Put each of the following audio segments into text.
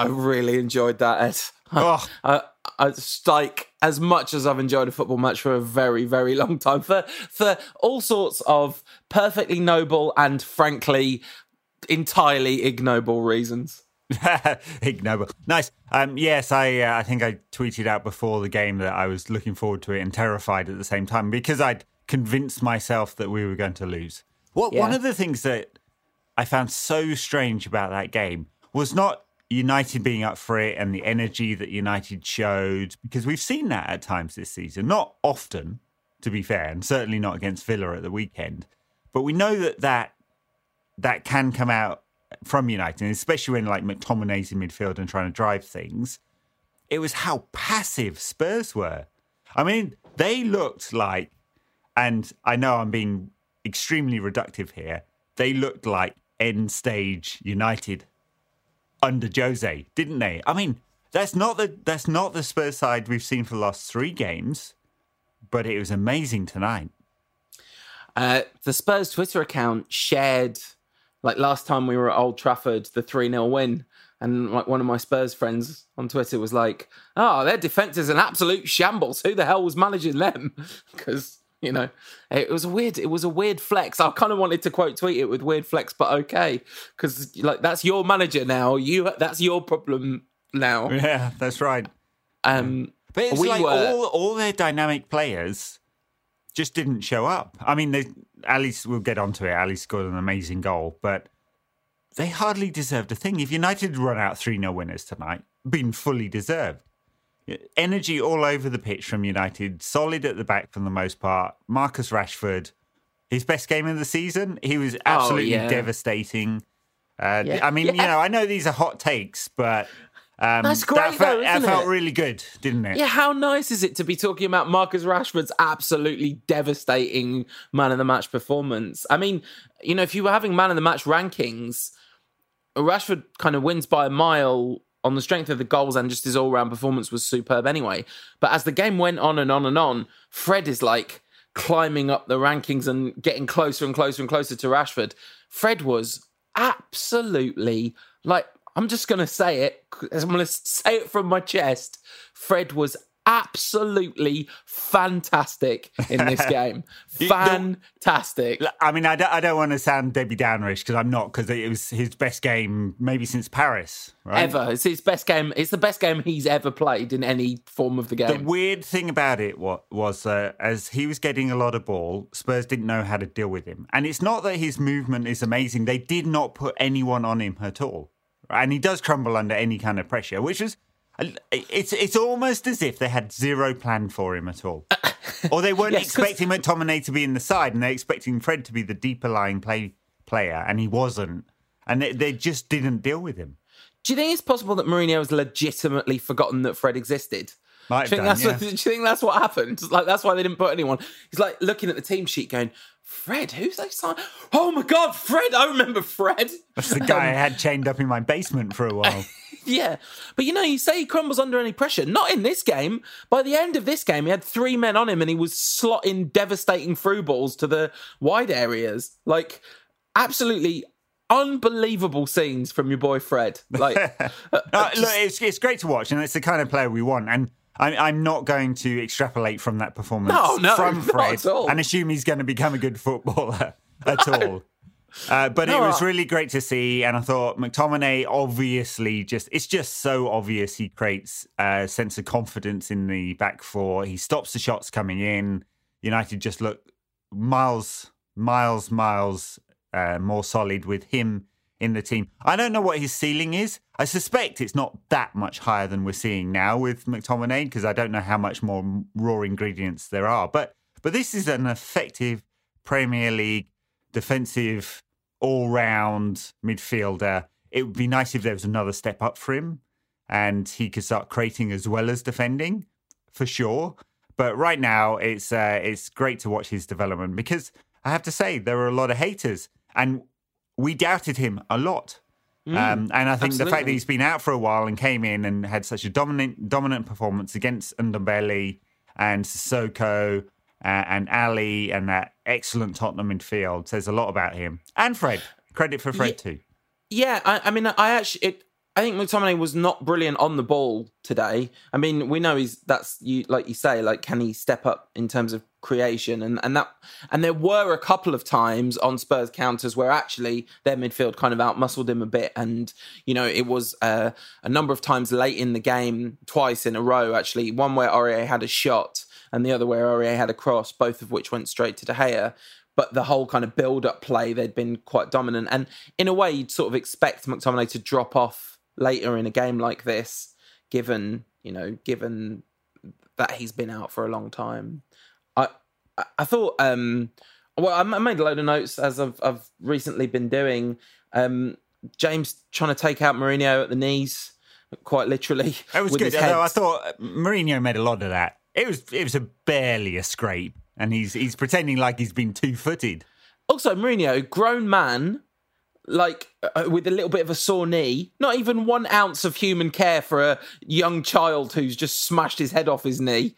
I really enjoyed that, Ed. Oh. I, I, like as much as I've enjoyed a football match for a very, very long time for for all sorts of perfectly noble and frankly entirely ignoble reasons. ignoble, nice. Um, yes, I uh, I think I tweeted out before the game that I was looking forward to it and terrified at the same time because I'd convinced myself that we were going to lose. What yeah. one of the things that I found so strange about that game was not United being up for it and the energy that United showed, because we've seen that at times this season. Not often, to be fair, and certainly not against Villa at the weekend. But we know that that, that can come out from United, especially when like McTominay's in midfield and trying to drive things. It was how passive Spurs were. I mean, they looked like, and I know I'm being extremely reductive here, they looked like end stage United under Jose, didn't they? I mean, that's not the that's not the Spurs side we've seen for the last three games, but it was amazing tonight. Uh, the Spurs Twitter account shared, like last time we were at Old Trafford, the 3 0 win. And like one of my Spurs friends on Twitter was like, "Oh, their defense is an absolute shambles. Who the hell was managing them?" Because you know? It was a weird it was a weird flex. I kind of wanted to quote tweet it with weird flex but okay because like that's your manager now. You that's your problem now. Yeah that's right. Um but it's we like were... all all their dynamic players just didn't show up. I mean they Alli's we'll get onto it. Alli scored an amazing goal but they hardly deserved a thing. If united run out 3-0 winners tonight been fully deserved energy all over the pitch from United, solid at the back for the most part. Marcus Rashford, his best game of the season, he was oh, absolutely oh, yeah. devastating. Uh, yeah. I mean, yeah. you know, I know these are hot takes, but um, That's great, that, though, that felt really good, didn't it? Yeah, how nice is it to be talking about Marcus Rashford's absolutely devastating man of the match performance? I mean, you know, if you were having man of the match rankings, Rashford kind of wins by a mile on the strength of the goals and just his all round performance was superb anyway. But as the game went on and on and on, Fred is like climbing up the rankings and getting closer and closer and closer to Rashford. Fred was absolutely like, I'm just going to say it. I'm going to say it from my chest. Fred was absolutely fantastic in this game. fantastic. I mean, I don't, I don't want to sound Debbie Downerish because I'm not, because it was his best game maybe since Paris, right? Ever. It's his best game. It's the best game he's ever played in any form of the game. The weird thing about it what, was uh, as he was getting a lot of ball, Spurs didn't know how to deal with him. And it's not that his movement is amazing. They did not put anyone on him at all. And he does crumble under any kind of pressure, which is Uh, it's it's almost as if they had zero plan for him at all, or they weren't yes, expecting McTominay to be in the side, and they're expecting Fred to be the deeper lying play player, and he wasn't, and they, they just didn't deal with him. Do you think it's possible that Mourinho has legitimately forgotten that Fred existed? Might do, you done, yeah. what, do you think that's what happened? Like that's why they didn't put anyone. He's like looking at the team sheet, going, "Fred, who's they signed? Oh my god, Fred! I remember Fred. That's the guy um, I had chained up in my basement for a while." yeah, but you know, you say he crumbles under any pressure. Not in this game. By the end of this game, he had three men on him, and he was slotting devastating through balls to the wide areas. Like absolutely unbelievable scenes from your boy Fred. Like, uh, uh, just... look, it's it's great to watch, and it's the kind of player we want. And I'm, I'm not going to extrapolate from that performance no, no, from Fred and assume he's going to become a good footballer at all. Uh, but no, it was really great to see, and I thought McTominay obviously just it's just so obvious he creates a sense of confidence in the back four. He stops the shots coming in. United just look miles, miles, miles uh, more solid with him in the team. I don't know what his ceiling is. I suspect it's not that much higher than we're seeing now with McTominay because I don't know how much more raw ingredients there are. But but this is an effective Premier League defensive all-round midfielder. It would be nice if there was another step up for him and he could start creating as well as defending for sure. But right now, it's uh, it's great to watch his development because I have to say there are a lot of haters, and we doubted him a lot. Mm, um, and I think absolutely. the fact that he's been out for a while and came in and had such a dominant dominant performance against Ndombele and Sissoko uh, and Alli and that excellent Tottenham midfield says a lot about him and Fred. Credit for Fred yeah, too. Yeah, I, I, mean, I actually it, I think McTominay was not brilliant on the ball today. I mean, we know he's that's you like you say, like can he step up in terms of creation and and that and there were a couple of times on Spurs counters where actually their midfield kind of outmuscled him a bit, and you know it was uh, a number of times late in the game, twice in a row actually. One where Aurier had a shot and the other where Aurier had a cross, both of which went straight to De Gea but the whole kind of build up play they'd been quite dominant and in a way you'd sort of expect McTominay to drop off later in a game like this, given you know, given that he's been out for a long time. I thought um well I made a load of notes as I've I've recently been doing. Um James trying to take out Mourinho at the knees, quite literally. It was good. Although I thought Mourinho made a lot of that. It was it was a barely a scrape, and he's he's pretending like he's been two footed. Also, Mourinho, grown man, like uh, with a little bit of a sore knee, not even one ounce of human care for a young child who's just smashed his head off his knee.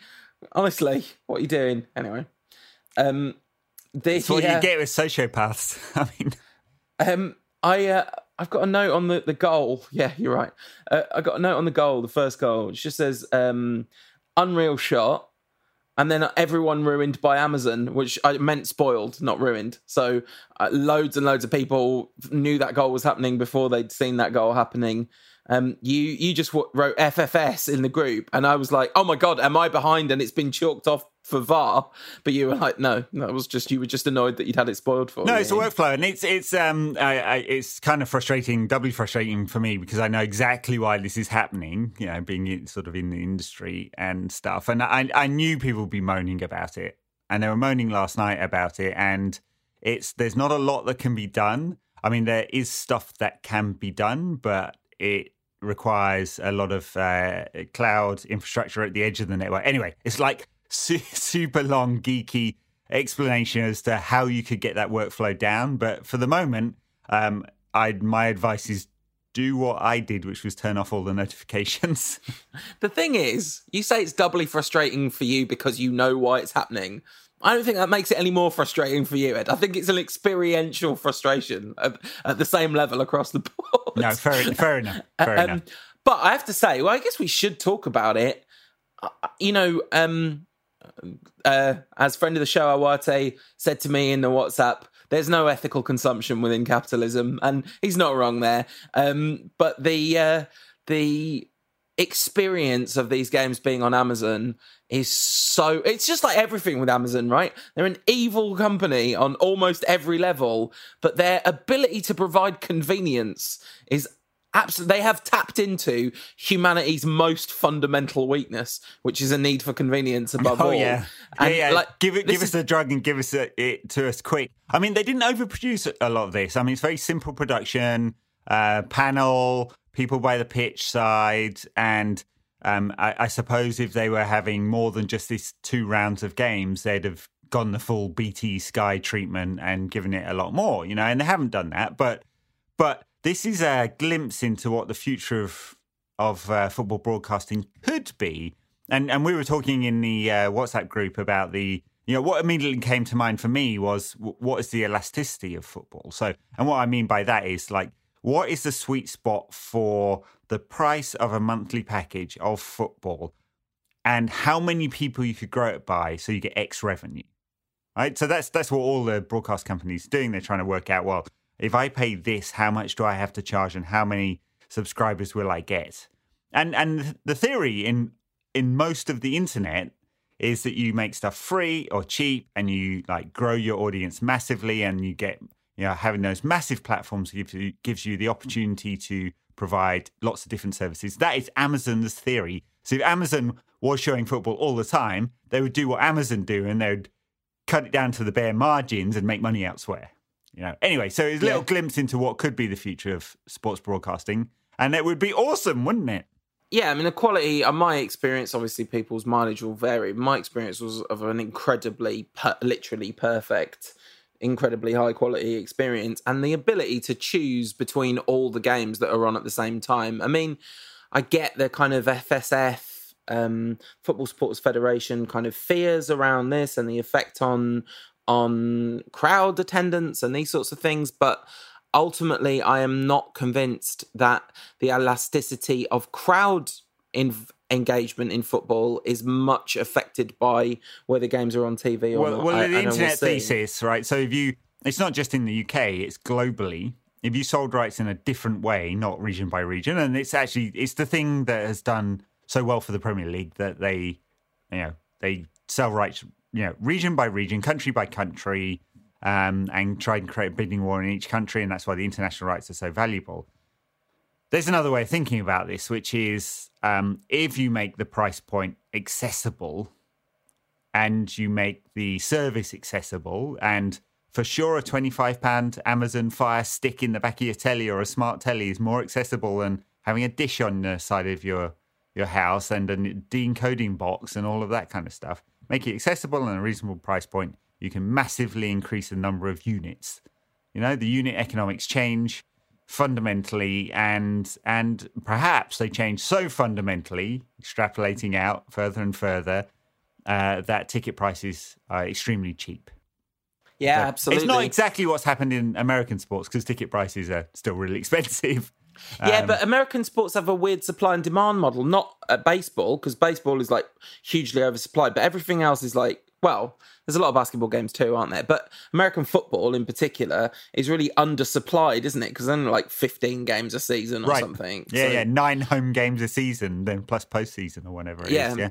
Honestly, what are you doing? Anyway, um, the, That's what you get with sociopaths. I mean, um, I uh, I've got a note on the the goal. Yeah, you're right. Uh, I got a note on the goal, the first goal. It just says um, unreal shot and then everyone ruined by Amazon, which I meant spoiled, not ruined. So uh, loads and loads of people knew that goal was happening before they'd seen that goal happening. Um, you you just wrote FFS in the group, and I was like, oh my god, am I behind? And it's been chalked off for VAR, but you were like, no, that was just you were just annoyed that you'd had it spoiled for. No, you. it's a workflow, and it's it's um I, I, it's kind of frustrating, doubly frustrating for me because I know exactly why this is happening. You know, being sort of in the industry and stuff, and I I knew people would be moaning about it, and they were moaning last night about it, and it's there's not a lot that can be done. I mean, there is stuff that can be done, but it requires a lot of uh, cloud infrastructure at the edge of the network. Anyway, it's like su- super long, geeky explanation as to how you could get that workflow down. But for the moment, um, I my advice is do what I did, which was turn off all the notifications. the thing is, you say it's doubly frustrating for you because you know why it's happening. I don't think that makes it any more frustrating for you, Ed. I think it's an experiential frustration at, at the same level across the board. No, fair, fair enough. Fair um, enough. But I have to say, well, I guess we should talk about it. Uh, you know, um, uh, as friend of the show Awate said to me in the WhatsApp, there's no ethical consumption within capitalism, and he's not wrong there. Um, but the uh, the experience of these games being on Amazon is so it's just like everything with Amazon, right? They're an evil company on almost every level, but their ability to provide convenience is absolutely they have tapped into humanity's most fundamental weakness, which is a need for convenience above oh, all. Yeah, and yeah, yeah. Like, give it, give is... us the drug and give us a, it to us quick. I mean, they didn't overproduce a lot of this. I mean, it's very simple production, uh, panel, people by the pitch side, and um, I, I suppose if they were having more than just these two rounds of games, they'd have gone the full BT Sky treatment and given it a lot more, you know, and they haven't done that. But but this is a glimpse into what the future of of uh, football broadcasting could be. And and we were talking in the uh, WhatsApp group about the you know what immediately came to mind for me was what is the elasticity of football. So and what I mean by that is like what is the sweet spot for the price of a monthly package of football and how many people you could grow it by so you get X revenue. Right? So that's that's what all the broadcast companies are doing. They're trying to work out well if I pay this, how much do I have to charge and how many subscribers will I get? And and the theory in in most of the internet is that you make stuff free or cheap and you like grow your audience massively and you get you know having those massive platforms gives you gives you the opportunity to provide lots of different services. That is Amazon's theory. So if Amazon was showing football all the time, they would do what Amazon do and they would cut it down to the bare margins and make money elsewhere you know. Anyway, so it's a little yeah. glimpse into what could be the future of sports broadcasting, and it would be awesome, wouldn't it? Yeah, I mean the quality. Uh, my experience, obviously, people's mileage will vary. My experience was of an incredibly, per- literally perfect, incredibly high quality experience, and the ability to choose between all the games that are on at the same time. I mean, I get the kind of FSF um, Football Supporters Federation kind of fears around this and the effect on on crowd attendance and these sorts of things. But ultimately, I am not convinced that the elasticity of crowd in engagement in football is much affected by whether games are on TV or well, not. Well, I, the internet thesis, right? So if you, it's not just in the UK; it's globally. If you sold rights in a different way, not region by region, and it's actually it's the thing that has done so well for the Premier League that they, you know, they sell rights, you know, region by region, country by country, um, and try and create a bidding war in each country, and that's why the international rights are so valuable. There's another way of thinking about this, which is um, if you make the price point accessible and you make the service accessible, and for sure a £25 Amazon Fire Stick in the back of your telly or a smart telly is more accessible than having a dish on the side of your, your house and a decoding box and all of that kind of stuff. Make it accessible and a reasonable price point. You can massively increase the number of units. You know, the unit economics change fundamentally and and perhaps they change so fundamentally extrapolating out further and further uh, that ticket prices are extremely cheap yeah absolutely it's not exactly what's happened in american sports because ticket prices are still really expensive yeah, um, but American sports have a weird supply and demand model, not at baseball, because baseball is like hugely oversupplied, but everything else is like well, there's a lot of basketball games too, aren't there? But American football in particular is really undersupplied, isn't it? Because only like 15 games a season or right. something. Yeah, so, yeah, nine home games a season, then plus postseason or whatever it yeah. is. Yeah.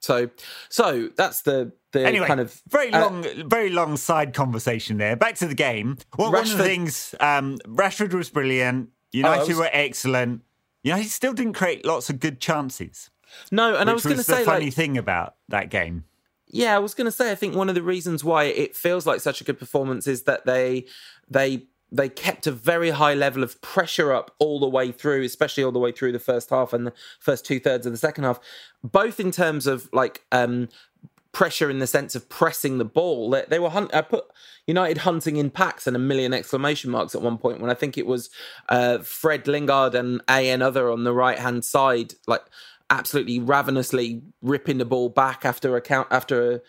So, so that's the the anyway, kind of very uh, long, uh, very long side conversation there. Back to the game. Well, one of the things, um, Rashford was brilliant. United oh, was... were excellent. United still didn't create lots of good chances. No, and I was going to say, the funny like, thing about that game. Yeah, I was going to say I think one of the reasons why it feels like such a good performance is that they they they kept a very high level of pressure up all the way through, especially all the way through the first half and the first two thirds of the second half, both in terms of like um, pressure in the sense of pressing the ball. They, they were hunt- I put United hunting in packs and a million exclamation marks at one point when I think it was uh, Fred Lingard and a another on the right hand side, like absolutely ravenously ripping the ball back after a count after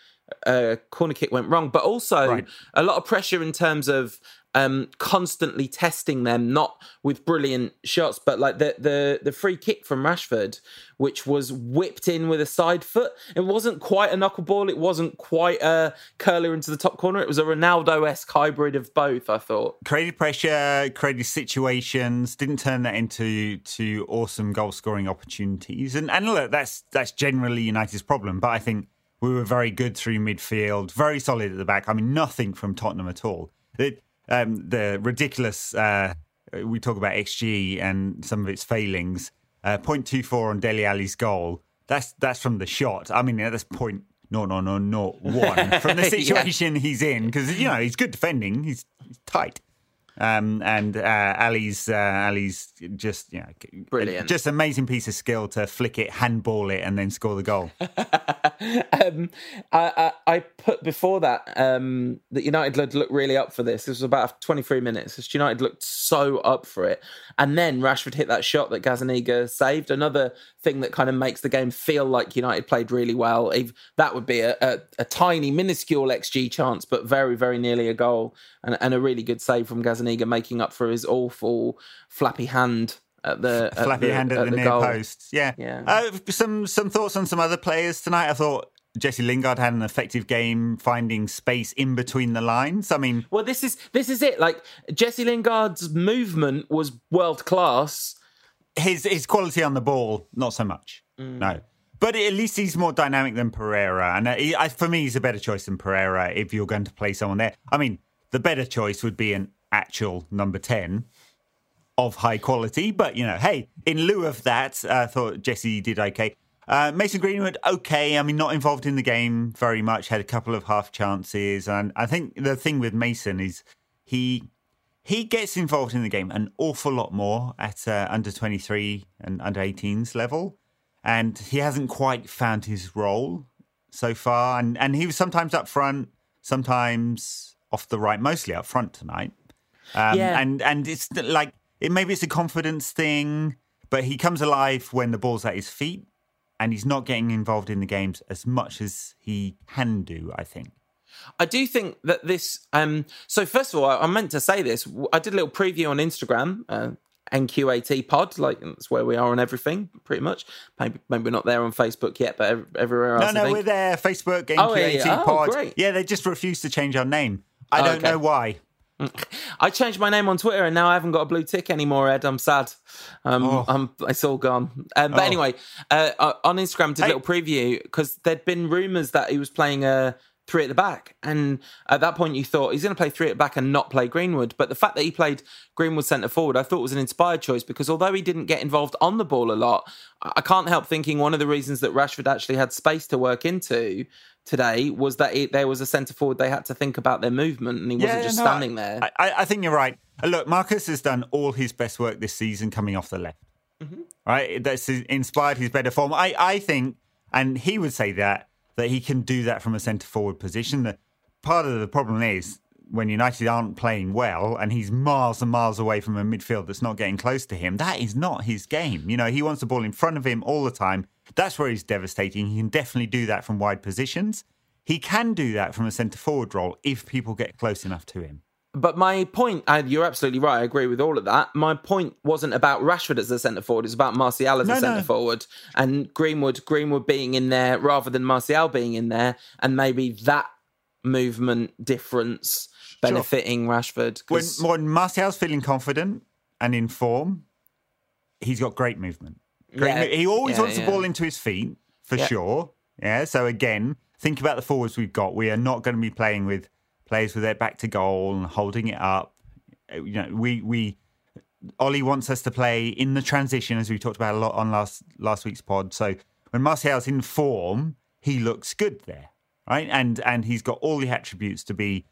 a, a corner kick went wrong, but also right. a lot of pressure in terms of um, constantly testing them, not with brilliant shots, but like the the the free kick from Rashford, which was whipped in with a side foot. It wasn't quite a knuckleball. It wasn't quite a curler into the top corner. It was a Ronaldo esque hybrid of both. I thought created pressure, created situations, didn't turn that into to awesome goal scoring opportunities. And and look, that's that's generally United's problem. But I think we were very good through midfield, very solid at the back. I mean, nothing from Tottenham at all. It, um, the ridiculous. Uh, we talk about XG and some of its failings. Uh, 0.24 on Dele Alli's goal. That's that's from the shot. I mean, that's point no no no no one from the situation yeah. he's in because you know he's good defending. He's, he's tight. Um, and uh, Alli's uh, Alli's just you know brilliant, just amazing piece of skill to flick it, handball it, and then score the goal. um, I, I, I, put before that um, that United looked really up for this. This was about 23 minutes. United looked so up for it, and then Rashford hit that shot that Gazzaniga saved. Another thing that kind of makes the game feel like United played really well. If that would be a, a, a tiny, minuscule xG chance, but very, very nearly a goal, and, and a really good save from Gazzaniga Gazzaniga making up for his awful flappy hand at the at flappy the, hand at, at the, the, near goal. post. Yeah, yeah. Uh, some some thoughts on some other players tonight. I thought Jesse Lingard had an effective game finding space in between the lines. I mean, well, this is this is it. Like Jesse Lingard's movement was world class. His his quality on the ball, not so much. Mm. No. But at least he's more dynamic than Pereira, and he, for me, he's a better choice than Pereira if you're going to play someone there. I mean, the better choice would be an actual number 10 of high quality. But, you know, hey, in lieu of that, I thought Jesse did okay. Uh, Mason Greenwood, okay. I mean, not involved in the game very much, had a couple of half chances. And I think the thing with Mason is he he gets involved in the game an awful lot more at uh, under 23 and under 18s level. And he hasn't quite found his role so far. And, and he was sometimes up front, sometimes off the right, mostly up front tonight. Um, yeah. And and it's like it maybe it's a confidence thing, but he comes alive when the ball's at his feet, and he's not getting involved in the games as much as he can do. I think. I do think that this. Um, so first of all, I, I meant to say this. I did a little preview on Instagram. Uh, NQAT Pod, like that's where we are on everything, pretty much. Maybe, maybe we're not there on Facebook yet, but everywhere else. No, no, we're there. Facebook NQAT oh, yeah, yeah. Oh, Pod. Great. Yeah, they just refuse to change our name. I oh, don't okay. know why. I changed my name on Twitter and now I haven't got a blue tick anymore, Ed. I'm sad. Um, oh. I'm, it's all gone. Um, but oh. anyway, uh, uh on Instagram, did a little preview because there'd been rumours that he was playing a three at the back. And at that point, you thought he's going to play three at the back and not play Greenwood. But the fact that he played Greenwood centre forward, I thought was an inspired choice because although he didn't get involved on the ball a lot, I can't help thinking one of the reasons that Rashford actually had space to work into today was that it, there was a centre forward they had to think about their movement and he wasn't just no, standing there. I, I, think you're right. Uh, look, Marcus has done all his best work this season coming off the left. Mm-hmm. Right? That's inspired his better form. I, I think, and he would say that that he can do that from a centre forward position. That part of the problem is when United aren't playing well and he's miles and miles away from a midfield that's not getting close to him, that is not his game. You know, he wants the ball in front of him all the time. That's where he's devastating. He can definitely do that from wide positions. He can do that from a centre forward role if people get close enough to him. But my point, you're absolutely right, I agree with all of that. My point wasn't about Rashford as a centre forward, it's about Martial as no, a centre no. forward and Greenwood, Greenwood being in there rather than Martial being in there, and maybe that movement difference benefiting sure. Rashford. When, when Martial's feeling confident and in form, he's got great movement. Great yeah. He always yeah, wants yeah. the ball into his feet, for sure. Yeah, so again, think about the forwards we've got. We are not going to be playing with players with their back to goal and holding it up. Uh, you know, we we Ole wants us to play in the transition, as we talked about a lot on last last week's pod. So when Martial's in form, he looks good there, right? And and he's got all the attributes to be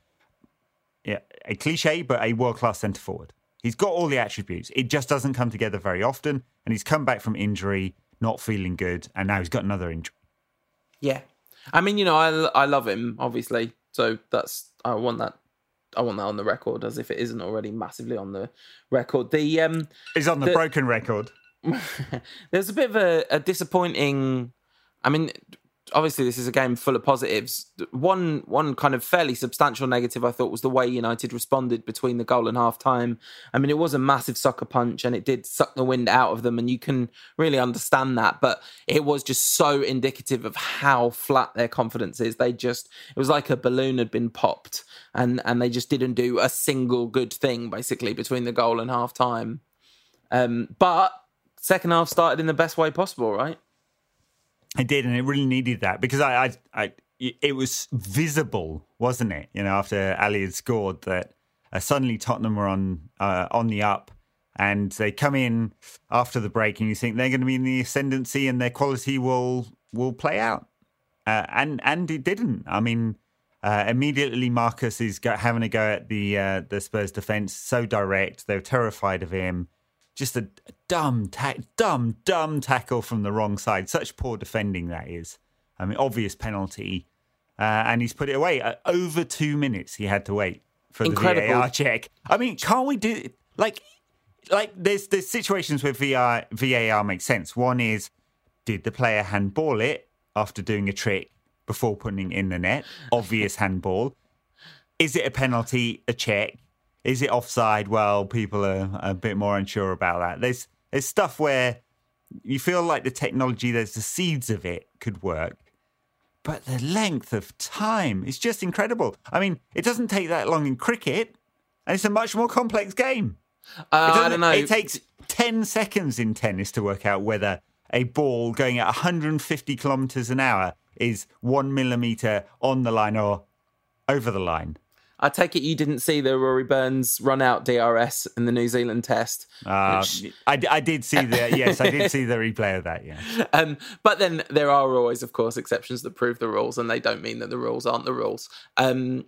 yeah, a cliche, but a world class centre forward. He's got all the attributes. It just doesn't come together very often. And he's come back from injury, not feeling good, and now he's got another injury. Yeah, I mean, you know, I I love him obviously, so that's I want that. I want that on the record, as if it isn't already massively on the record. The um, is on the, the broken record. there's a bit of a, a disappointing. I mean, obviously this is a game full of positives. One one kind of fairly substantial negative I thought was the way United responded between the goal and half time. I mean, it was a massive sucker punch and it did suck the wind out of them, and you can really understand that. But it was just so indicative of how flat their confidence is. They just it was like a balloon had been popped, and and they just didn't do a single good thing basically between the goal and half time. Um, but second half started in the best way possible, right? It did, and it really needed that because I, I, I it was visible, wasn't it? You know, after Alli had scored, that uh, suddenly Tottenham were on uh, on the up, and they come in after the break, and you think they're going to be in the ascendancy, and their quality will will play out, uh, and and it didn't. I mean, uh, immediately Marcus is go- having a go at the uh, the Spurs defense, so direct. They're terrified of him just a, dumb, ta- dumb, dumb tackle from the wrong side. Such poor defending that is. I mean, obvious penalty, uh, and he's put it away. Uh, over two minutes he had to wait for Incredible. the VAR check. I mean, can't we do like like there's there's situations where VAR VAR makes sense. One is did the player handball it after doing a trick before putting it in the net? Obvious handball. Is it a penalty? A check? Is it offside? Well, people are a bit more unsure about that. There's there's stuff where you feel like the technology, there's the seeds of it could work, but the length of time is just incredible. I mean, it doesn't take that long in cricket, and it's a much more complex game. Uh, I don't know. It takes 10 seconds in tennis to work out whether a ball going at 150 kilometers an hour is one millimeter on the line or over the line. I take it you didn't see the Rory Burns run out DRS in the New Zealand Test. Uh, which... I, I did see the yes, I did see the replay of that. Yeah. Um, but then there are always, of course, exceptions that prove the rules, and they don't mean that the rules aren't the rules. Um,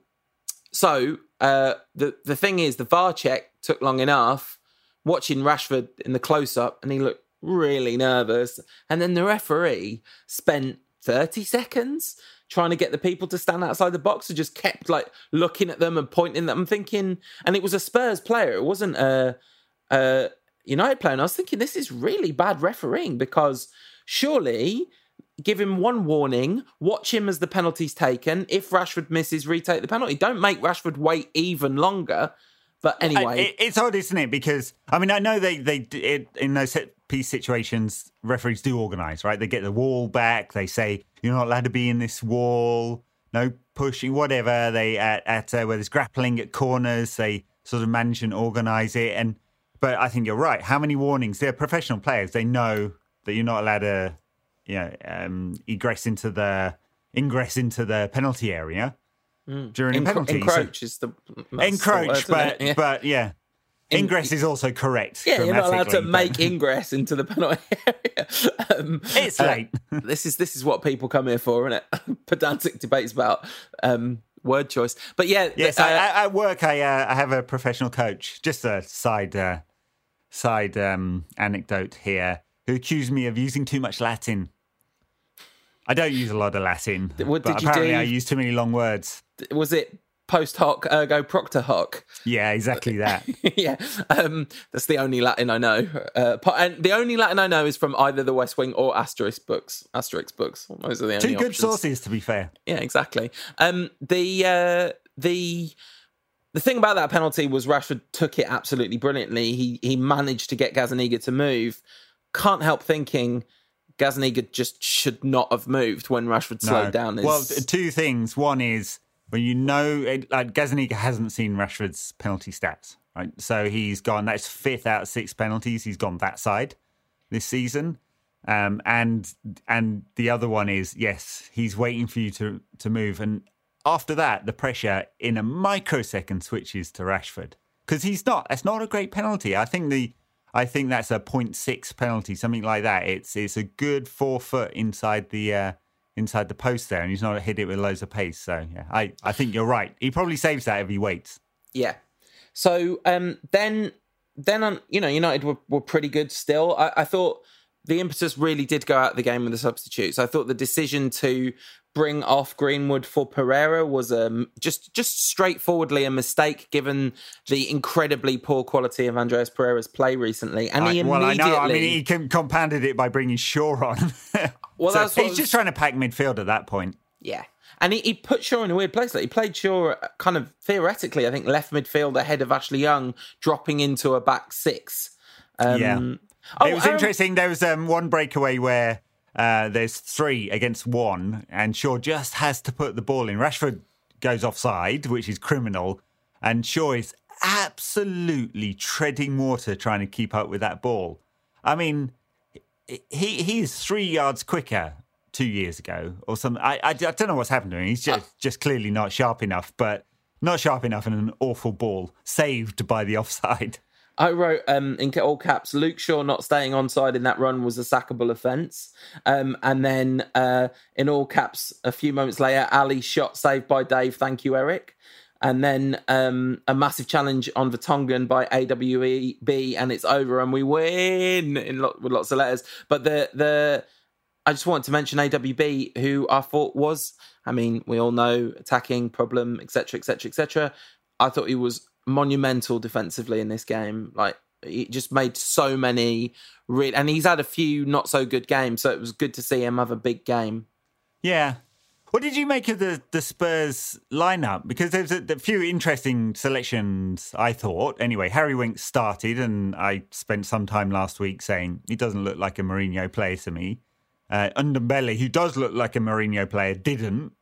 so uh, the the thing is, the VAR check took long enough. Watching Rashford in the close up, and he looked really nervous, and then the referee spent thirty seconds trying to get the people to stand outside the box. I just kept like looking at them and pointing at them. I'm thinking, and it was a Spurs player. It wasn't a, a United player. And I was thinking, this is really bad refereeing because surely give him one warning, watch him as the penalty's taken. If Rashford misses, retake the penalty. Don't make Rashford wait even longer. But anyway, it, it's odd, isn't it? Because I mean, I know they they it, in those piece situations, referees do organise, right? They get the wall back. They say you're not allowed to be in this wall. No pushing, whatever. They at, at uh, where there's grappling at corners, they sort of manage and organise it. And but I think you're right. How many warnings? They're professional players. They know that you're not allowed to, you know, um, egress into the ingress into the penalty area mm. during Encro- a penalty. Encroach so, is the encroach, the word, but yeah. but yeah. Ingress is also correct. Yeah, you're not allowed to make ingress into the penalty area. Um, it's late. Uh, this is this is what people come here for, isn't it? Pedantic debates about um, word choice. But yeah, yes. Uh, I, at work, I uh, I have a professional coach. Just a side uh, side um, anecdote here. Who accused me of using too much Latin. I don't use a lot of Latin. What did you apparently do? I use too many long words. Was it post hoc ergo propter hoc. Yeah, exactly that. yeah, um, that's the only Latin I know. Uh, and the only Latin I know is from either the West Wing or Asterix books. Asterix books. Those are the only two good options. sources, to be fair. Yeah, exactly. Um, the uh, the the thing about that penalty was Rashford took it absolutely brilliantly. He he managed to get Gazzaniga to move. Can't help thinking. Gazzaniga just should not have moved when Rashford slowed no. down. His... Well, two things. One is when you know, like Gazzaniga hasn't seen Rashford's penalty stats, right? So he's gone. That's fifth out of six penalties. He's gone that side this season. Um, and and the other one is yes, he's waiting for you to to move, and after that, the pressure in a microsecond switches to Rashford because he's not. That's not a great penalty. I think the I think that's a 0.6 penalty, something like that. It's it's a good four foot inside the uh, inside the post there, and he's not hit it with loads of pace. So yeah, I, I think you're right. He probably saves that if he waits. Yeah. So um, then then on you know United were, were pretty good still. I, I thought the impetus really did go out of the game with the substitutes. I thought the decision to bring off Greenwood for Pereira was a just just straightforwardly a mistake given the incredibly poor quality of Andreas Pereira's play recently. And he I, well, I know. I mean, he compounded it by bringing Shaw on. well, so that's he's was, just trying to pack midfield at that point. Yeah. And he, he put Shaw in a weird place. Like he played Shaw uh, kind of theoretically, I think, left midfield ahead of Ashley Young, dropping into a back six. Um, yeah. Oh, it was um, interesting. There was um, one breakaway where uh, there's three against one, and Shaw just has to put the ball in. Rashford goes offside, which is criminal, and Shaw is absolutely treading water trying to keep up with that ball. I mean, he he is three yards quicker two years ago or something. I, I, I don't know what's happened to him. He's just, just clearly not sharp enough, but not sharp enough in an awful ball saved by the offside. I wrote um, in all caps, Luke Shaw not staying onside in that run was a sackable offence. Um, and then uh, in all caps, a few moments later, Alli shot saved by Dave. Thank you, Eric. And then um, a massive challenge on Vertonghen by AWEB, and it's over, and we win in lo- with lots of letters. But the the I just wanted to mention AWB, who I thought was, I mean, we all know attacking problem, etc., etc., etc. I thought he was monumental defensively in this game. Like he just made so many real, and he's had a few not so good games. So it was good to see him have a big game. Yeah. What did you make of the, the Spurs lineup? Because there's a, a few interesting selections, I thought. Anyway, Harry Winks started, and I spent some time last week saying he doesn't look like a Mourinho player to me. Uh, Ndombele, who does look like a Mourinho player, didn't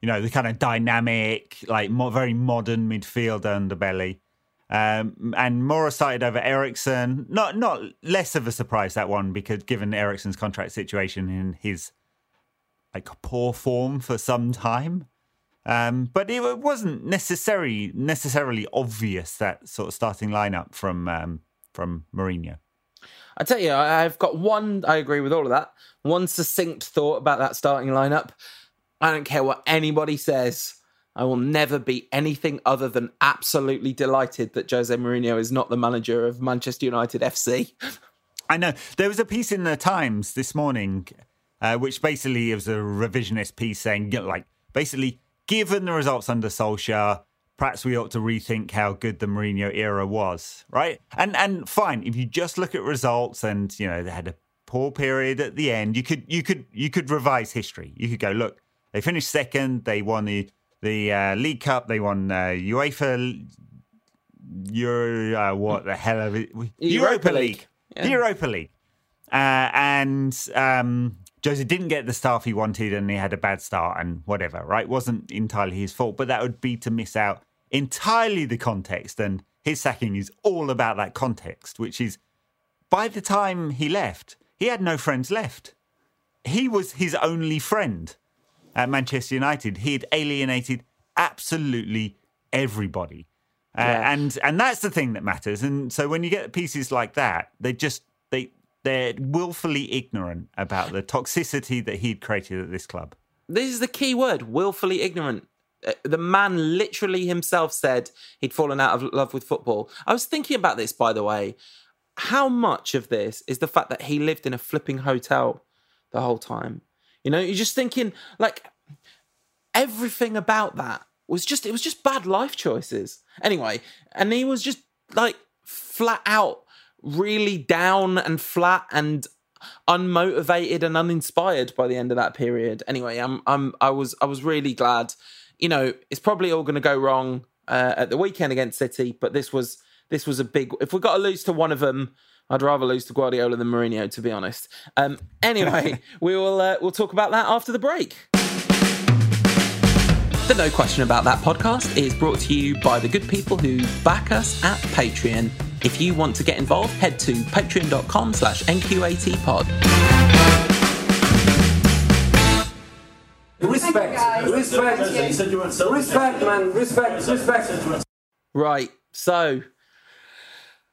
you know, the kind of dynamic, like more, very modern midfielder Ndombele. Um, and Moura started over Eriksen. Not not less of a surprise that one because given Eriksen's contract situation in his like poor form for some time. Um, but it wasn't necessarily necessarily obvious that sort of starting lineup from um, from Mourinho. I tell you, I've got one. I agree with all of that. One succinct thought about that starting lineup. I don't care what anybody says. I will never be anything other than absolutely delighted that Jose Mourinho is not the manager of Manchester United FC. I know. There was a piece in the Times this morning, uh, which basically was a revisionist piece saying, like, basically, given the results under Solskjaer, perhaps we ought to rethink how good the Mourinho era was, right? And and fine, if you just look at results and, you know, they had a poor period at the end. You could you could you could revise history. You could go look. They finished second. They won the the uh, League Cup. They won uh, UEFA. Euro, uh, what the hell of it? Europa, Europa League. League. The Europa League. Uh, and um, Jose didn't get the staff he wanted, and he had a bad start, and whatever. Right, wasn't entirely his fault, but that would be to miss out entirely the context. And his sacking is all about that context, which is by the time he left, he had no friends left. He was his only friend at Manchester United. He had alienated absolutely everybody. Uh, Yeah. and and that's the thing that matters. And so when you get pieces like that, they just they they're willfully ignorant about the toxicity that he'd created at this club. This is the key word willfully ignorant. Uh, The man literally himself said he'd fallen out of love with football. I was thinking about this, by the way. How much of this is the fact that he lived in a flipping hotel the whole time? You know, you're just thinking, like, everything about that was just, it was just bad life choices. Anyway, and he was just like flat out really down and flat and unmotivated and uninspired by the end of that period. Anyway, I'm I'm I was I was really glad. You know, it's probably all going to go wrong uh, at the weekend against City, but this was this was a big. If we got to lose to one of them, I'd rather lose to Guardiola than Mourinho, to be honest. Um, anyway, we will uh, we'll talk about that after the break. The No Question About That podcast is brought to you by the good people who back us at Patreon. If you want to get involved, head to patreon.com slash nqatpod. Respect, respect, respect, man, respect, respect. Right, so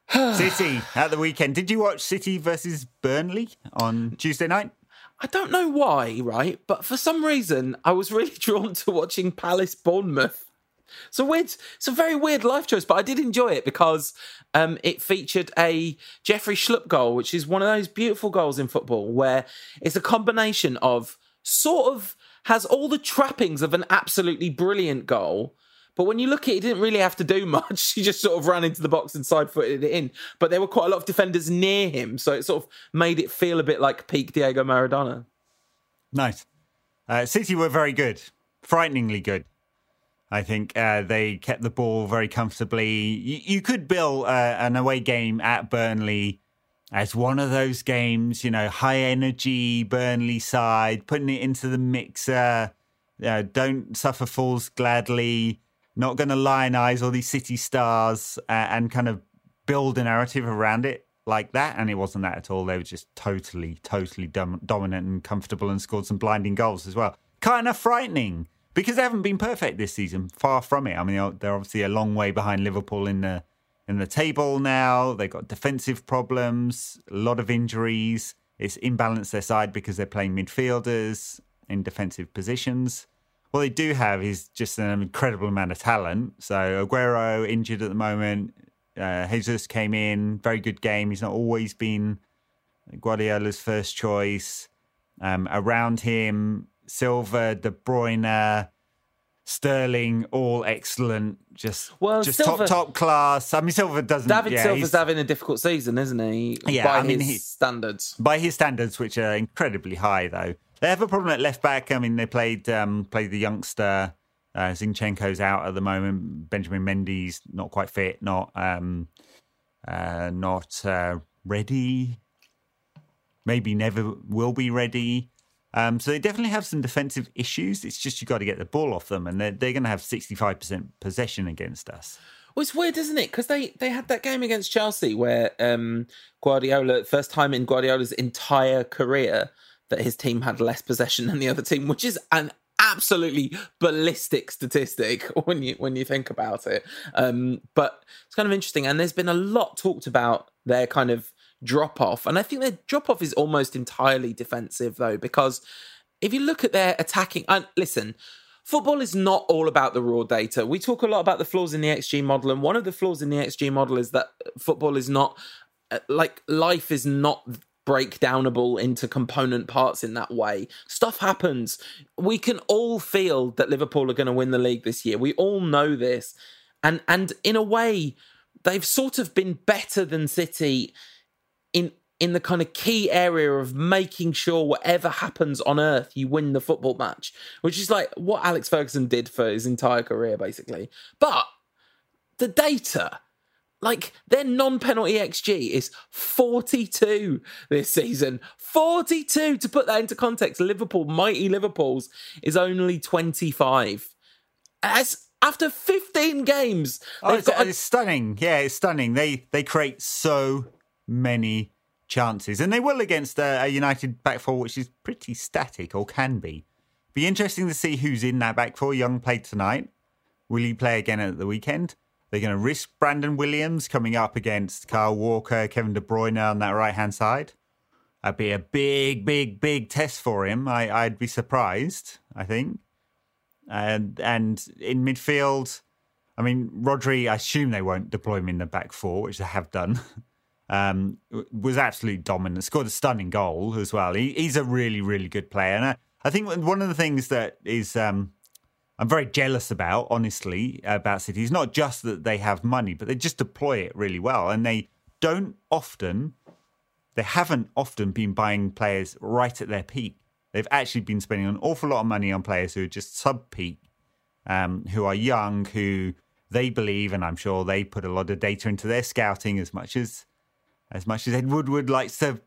City at the weekend. Did you watch City versus Burnley on Tuesday night? I don't know why, right? But for some reason, I was really drawn to watching Palace Bournemouth. It's a weird, it's a very weird life choice, but I did enjoy it because um, it featured a Jeffrey Schlupp goal, which is one of those beautiful goals in football where it's a combination of sort of has all the trappings of an absolutely brilliant goal. But when you look at it, he didn't really have to do much. He just sort of ran into the box and side footed it in. But there were quite a lot of defenders near him. So it sort of made it feel a bit like peak Diego Maradona. Nice. Uh, City were very good, frighteningly good. I think uh, they kept the ball very comfortably. You, you could bill uh, an away game at Burnley as one of those games, you know, high energy Burnley side, putting it into the mixer. Uh, don't suffer fools gladly. Not going to lionize all these City stars uh, and kind of build a narrative around it like that. And it wasn't that at all. They were just totally, totally dom- dominant and comfortable and scored some blinding goals as well. Kind of frightening because they haven't been perfect this season. Far from it. I mean, they're- obviously a long way behind Liverpool in the in the table now. They've got defensive problems, a lot of injuries. It's imbalanced their side because they're playing midfielders in defensive positions. What they do have is just an incredible amount of talent. So Aguero injured at the moment. Uh, Jesus came in, very good game. He's not always been Guardiola's first choice. Um, around him, Silva, De Bruyne, Sterling, all excellent. Just, Well, just Silva- top top class. I mean, Silva doesn't. David yeah, Silva's having a difficult season, isn't he? Yeah, by I mean, his he- standards. by his standards, which are incredibly high, though. They have a problem at left back. I mean, they played um, played the youngster. Uh, Zinchenko's out at the moment. Benjamin Mendy's not quite fit. Not um, uh, not uh, ready. Maybe never will be ready. Um, so they definitely have some defensive issues. It's just you got to get the ball off them, and they're they're going to have sixty five percent possession against us. Well, it's weird, isn't it? Because they they had that game against Chelsea where um, Guardiola, first time in Guardiola's entire career that his team had less possession than the other team, which is an absolutely ballistic statistic when you when you think about it. Um, but it's kind of interesting, and there's been a lot talked about their kind of drop off, and I think their drop off is almost entirely defensive though, because if you look at their attacking, and listen, football is not all about the raw data. We talk a lot about the flaws in the XG model, and one of the flaws in the XG model is that football is not uh, like life is not breakdownable into component parts in that way. Stuff happens. We can all feel that Liverpool are going to win the league this year. We all know this. And and in a way they've sort of been better than City in in the kind of key area of making sure whatever happens on earth, you win the football match, which is like what Alex Ferguson did for his entire career, basically. But the data, like their non penalty XG is 42 this season. 42. To put that into context, Liverpool, mighty Liverpool's, is only 25. As after 15 games, oh, it's, got, it's stunning. Yeah, it's stunning. They they create so many chances, and they will against a, a United back four, which is pretty static or can be. Be interesting to see who's in that back four. Young played tonight. Will he play again at the weekend? They're going to risk Brandon Williams coming up against Kyle Walker, Kevin De Bruyne on that right hand side. That'd be a big, big, big test for him. I, would be surprised. I think. And and in midfield, I mean, Rodri. I assume they won't deploy him in the back four, which they have done. Um, was absolutely dominant. Scored a stunning goal as well. He, he's a really, really good player. And I, I think one of the things that is um, I'm very jealous about, honestly, about cities. Not just that they have money, but they just deploy it really well. And they don't often, they haven't often been buying players right at their peak. They've actually been spending an awful lot of money on players who are just sub peak, um, who are young, who they believe, and I'm sure they put a lot of data into their scouting as much as as much as Ed Woodward likes to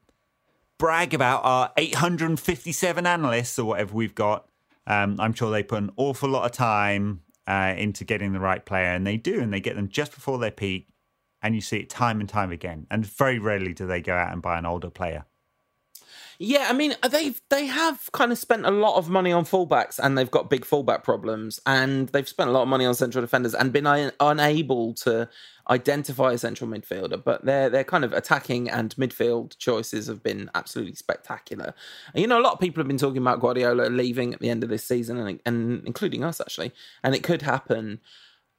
brag about our 857 analysts or whatever we've got. Um, I'm sure they put an awful lot of time uh, into getting the right player, and they do, and they get them just before their peak, and you see it time and time again. And very rarely do they go out and buy an older player. Yeah, I mean they've they have kind of spent a lot of money on fullbacks, and they've got big fullback problems, and they've spent a lot of money on central defenders, and been un- unable to identify a central midfielder. But their their kind of attacking and midfield choices have been absolutely spectacular. And, you know, a lot of people have been talking about Guardiola leaving at the end of this season, and, and including us actually, and it could happen.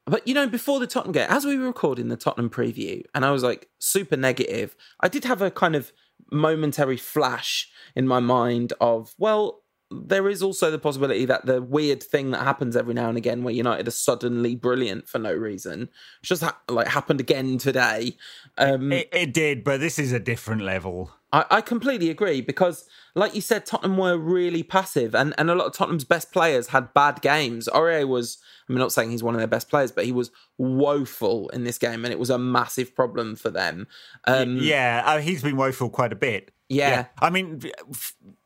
But you know, before the Tottenham game, as we were recording the Tottenham preview, and I was like super negative, I did have a kind of momentary flash in my mind of, well, there is also the possibility that the weird thing that happens every now and again where United are suddenly brilliant for no reason, just ha- like happened again today. Um, it, it, did, but this is a different level. I, I, completely agree because, like you said, Tottenham were really passive, and, and a lot of Tottenham's best players had bad games. Aurier was I'm not saying he's one of their best players, but he was woeful in this game, and it was a massive problem for them. Um, yeah, uh, he's been woeful quite a bit. Yeah. yeah. I mean,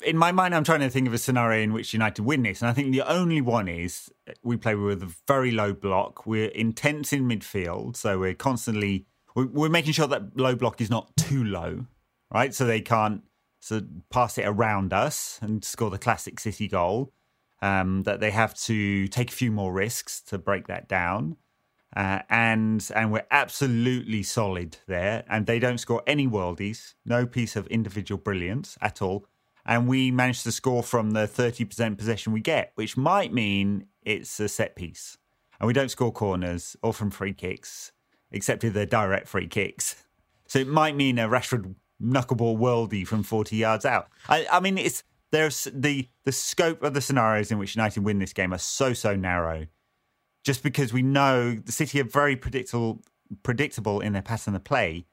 in my mind, I'm trying to think of a scenario in which United win this. And I think the only one is we play with a very low block. We're intense in midfield. So we're constantly, we're making sure that low block is not too low, right? So they can't so pass it around us and score the classic City goal um, that they have to take a few more risks to break that down. Uh, and and we're absolutely solid there, and they don't score any worldies, no piece of individual brilliance at all. And we manage to score from the 30% possession we get, which might mean it's a set piece. And we don't score corners or from free kicks, except if they're direct free kicks. So it might mean a Rashford knuckleball worldie from 40 yards out. I, I mean, it's there's the the scope of the scenarios in which United win this game are so so narrow. Just because we know the City are very predictable predictable in their pattern of play,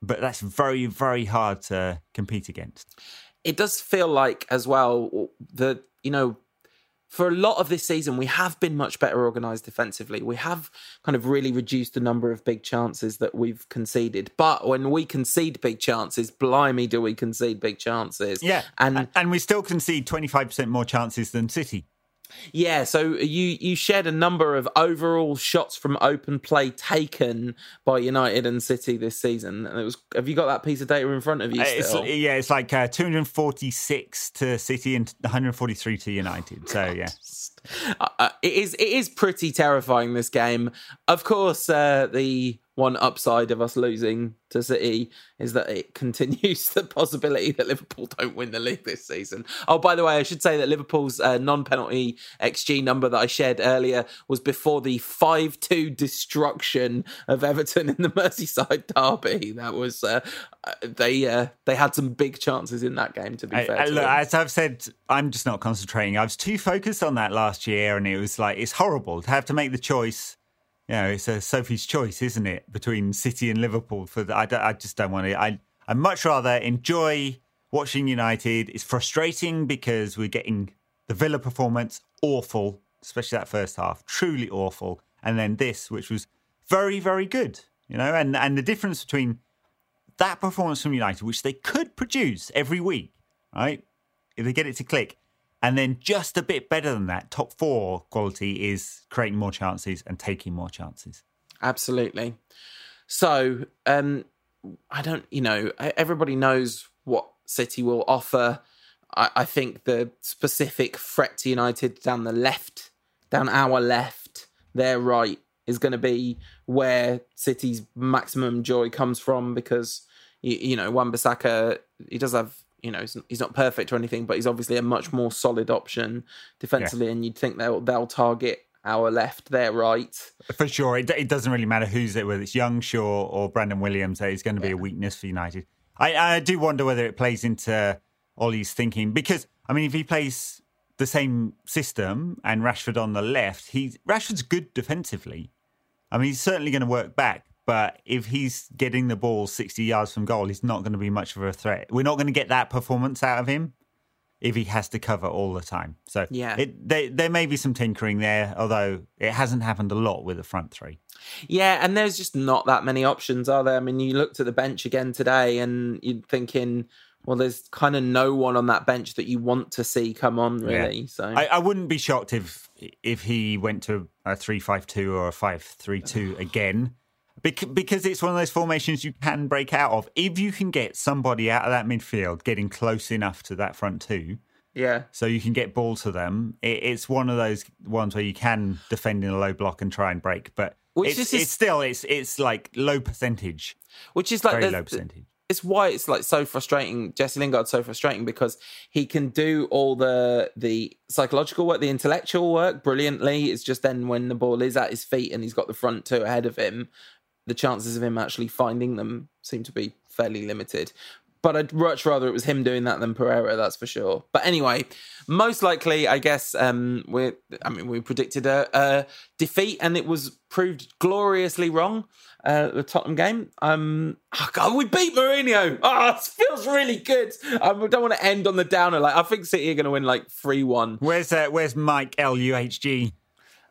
but that's very very hard to compete against. It does feel like as well that you know for a lot of this season, we have been much better organised defensively. We have kind of really reduced the number of big chances that we've conceded. But when we concede big chances, blimey, do we concede big chances? Yeah, and and we still concede twenty five percent more chances than City. Yeah, so you you shared a number of overall shots from open play taken by United and City this season. And it was have you got that piece of data in front of you? It's, yeah, it's like uh, 246 to City and 143 to United. So yeah. Uh, uh, it is it is pretty terrifying this game. Of course, uh, the one upside of us losing to City is that it continues the possibility that Liverpool don't win the league this season. Oh, by the way, I should say that Liverpool's uh, non-penalty XG number that I shared earlier was before the five-two destruction of Everton in the Merseyside derby. That was uh, uh they uh, they had some big chances in that game. To be I, fair, I, look, as I've said, I'm just not concentrating. I was too focused on that last year, and it was like it's horrible to have to make the choice you know, it's a Sophie's choice, isn't it, between City and Liverpool? For the, I, I just don't want to. I I'd much rather enjoy watching United. It's frustrating because we're getting the Villa performance awful, especially that first half, truly awful. And then this, which was very, very good, you know, and, and the difference between that performance from United, which they could produce every week, right? If they get it to click. And then just a bit better than that, top four quality is creating more chances and taking more chances. Absolutely. So, um, I don't, you know, everybody knows what City will offer. I, I think the specific threat to United down the left, down our left, their right, is going to be where City's maximum joy comes from because you, know Wan-Bissaka he does have you know he's not perfect or anything, but he's obviously a much more solid option defensively, yeah. and you'd think they'll they'll target our left, their right. For sure, it, it doesn't really matter who's it, whether it's Young, Shaw, or Brandon Williams. It's going to be yeah. a weakness for United. I, I do wonder whether it plays into Ole's thinking because I mean, if he plays the same system and Rashford on the left, he Rashford's good defensively. I mean, he's certainly going to work back, but if he's getting the ball 60 yards from goal, he's not going to be much of a threat. We're not going to get that performance out of him if he has to cover all the time. So yeah, it, they, there may be some tinkering there, although it hasn't happened a lot with the front three. Yeah, and there's just not that many options, are there? I mean, you looked at the bench again today, and you're thinking, well, there's kind of no one on that bench that you want to see come on, really. Yeah. So I, I, wouldn't be shocked if if he went to a three-five-two or a five-three-two again. Because it's one of those formations you can break out of. If you can get somebody out of that midfield getting close enough to that front two, yeah. So you can get ball to them. it's one of those ones where you can defend in a low block and try and break, but which it's, is, it's still it's it's like low percentage. Which is like very low percentage it's why it's like so frustrating. Jesse Lingard's so frustrating because he can do all the the psychological work, the intellectual work brilliantly. It's just then when the ball is at his feet and he's got the front two ahead of him, the chances of him actually finding them seem to be fairly limited. But I'd much rather it was him doing that than Pereira, that's for sure. But anyway, most likely, I guess um, we I mean, we predicted a, a, defeat, and it was proved gloriously wrong. Uh, the Tottenham game. Um, oh God, we beat Mourinho. Oh, it feels really good. I don't want to end on the downer. Like I think City are going to win like three one. Where's uh, Where's Mike L U H G?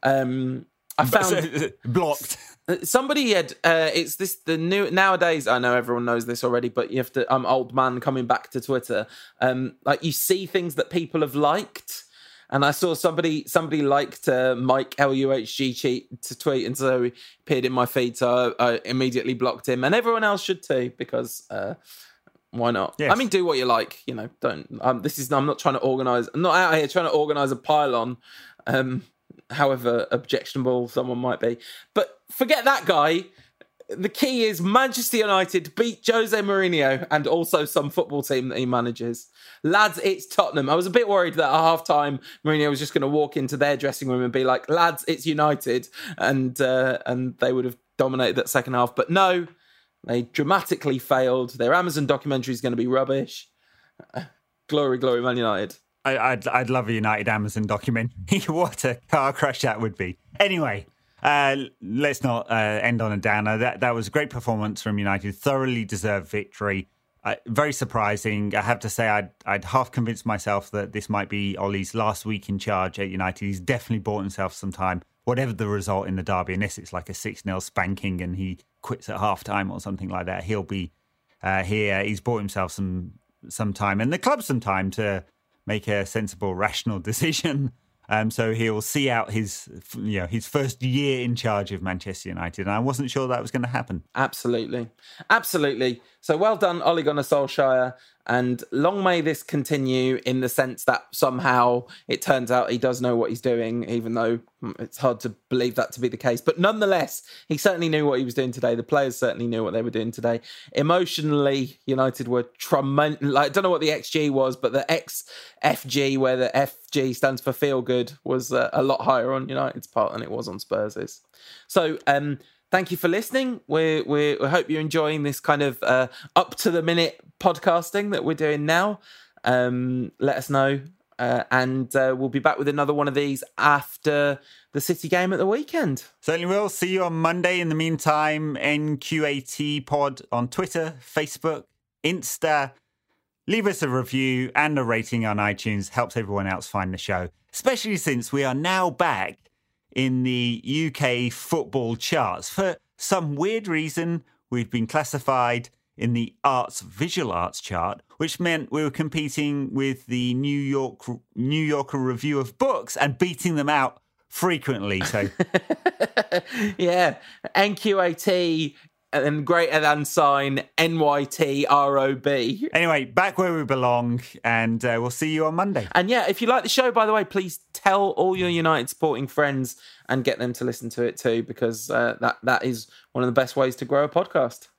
Um, I found blocked. Somebody had uh, it's this the new nowadays. I know everyone knows this already, but you have to. I'm old man coming back to Twitter. Um, like you see things that people have liked, and I saw somebody somebody liked uh, Mike L U H G cheat to tweet, and so he appeared in my feed. So I, I immediately blocked him, and everyone else should too because. Uh, why not? Yes. I mean, do what you like. You know, don't. Um, this is. I'm not trying to organize. I'm not out here trying to organize a pylon. Um, however objectionable someone might be. But forget that guy. The key is Manchester United beat Jose Mourinho and also some football team that he manages. Lads, it's Tottenham. I was a bit worried that at half time Mourinho was just going to walk into their dressing room and be like, "Lads, it's United," and uh, and they would have dominated that second half. But no, they dramatically failed. Their Amazon documentary is going to be rubbish. glory, glory, Man United. I, would I'd love a United Amazon documentary. what a car crash that would be. Anyway, uh, let's not uh, end on a downer. That that was a great performance from United. Thoroughly deserved victory. Uh, very surprising. I have to say, I'd, I'd half convinced myself that this might be Ole's last week in charge at United. He's definitely bought himself some time, whatever the result in the derby, unless it's like a 6 0 spanking and he quits at half time or something like that. He'll be uh, here. He's bought himself some some time and the club some time to make a sensible, rational decision. Um, so he'll see out his, you know, his first year in charge of Manchester United, and I wasn't sure that was going to happen. Absolutely, absolutely. So well done, Ole Gunnar Solskjaer. And long may this continue in the sense that somehow it turns out he does know what he's doing, even though it's hard to believe that to be the case. But nonetheless, he certainly knew what he was doing today. The players certainly knew what they were doing today. Emotionally, United were tremendous. Like, I don't know what the XG was, but the XFG, where the FG stands for feel good, was uh, a lot higher on United's part than it was on Spurs's. So, um, thank you for listening. We we hope you're enjoying this kind of uh, up to the minute podcasting that we're doing now. Um, let us know, uh, and uh, we'll be back with another one of these after the City game at the weekend. Certainly we'll See you on Monday. In the meantime, NQAT Pod on Twitter, Facebook, Insta. Leave us a review and a rating on iTunes. Helps everyone else find the show, especially since we are now back in the UK football charts. For some weird reason, we've been classified in the arts visual arts chart, which meant we were competing with the New York New Yorker Review of Books and beating them out frequently. So yeah, NQAT and greater than sign NYTROB. Anyway, back where we belong, and uh, we'll see you on Monday. And yeah, if you like the show, by the way, please tell all your United supporting friends and get them to listen to it too, because uh, that that is one of the best ways to grow a podcast.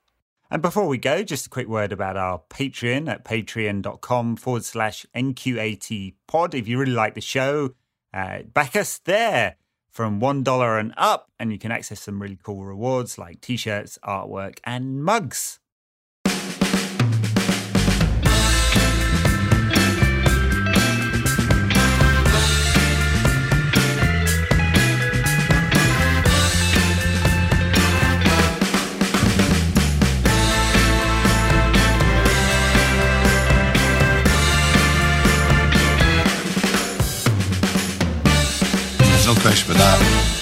And before we go, just a quick word about our Patreon at patreon.com forward slash NQAT pod. If you really like the show, uh, back us there from $1 and up, and you can access some really cool rewards like t shirts, artwork, and mugs. No question about that.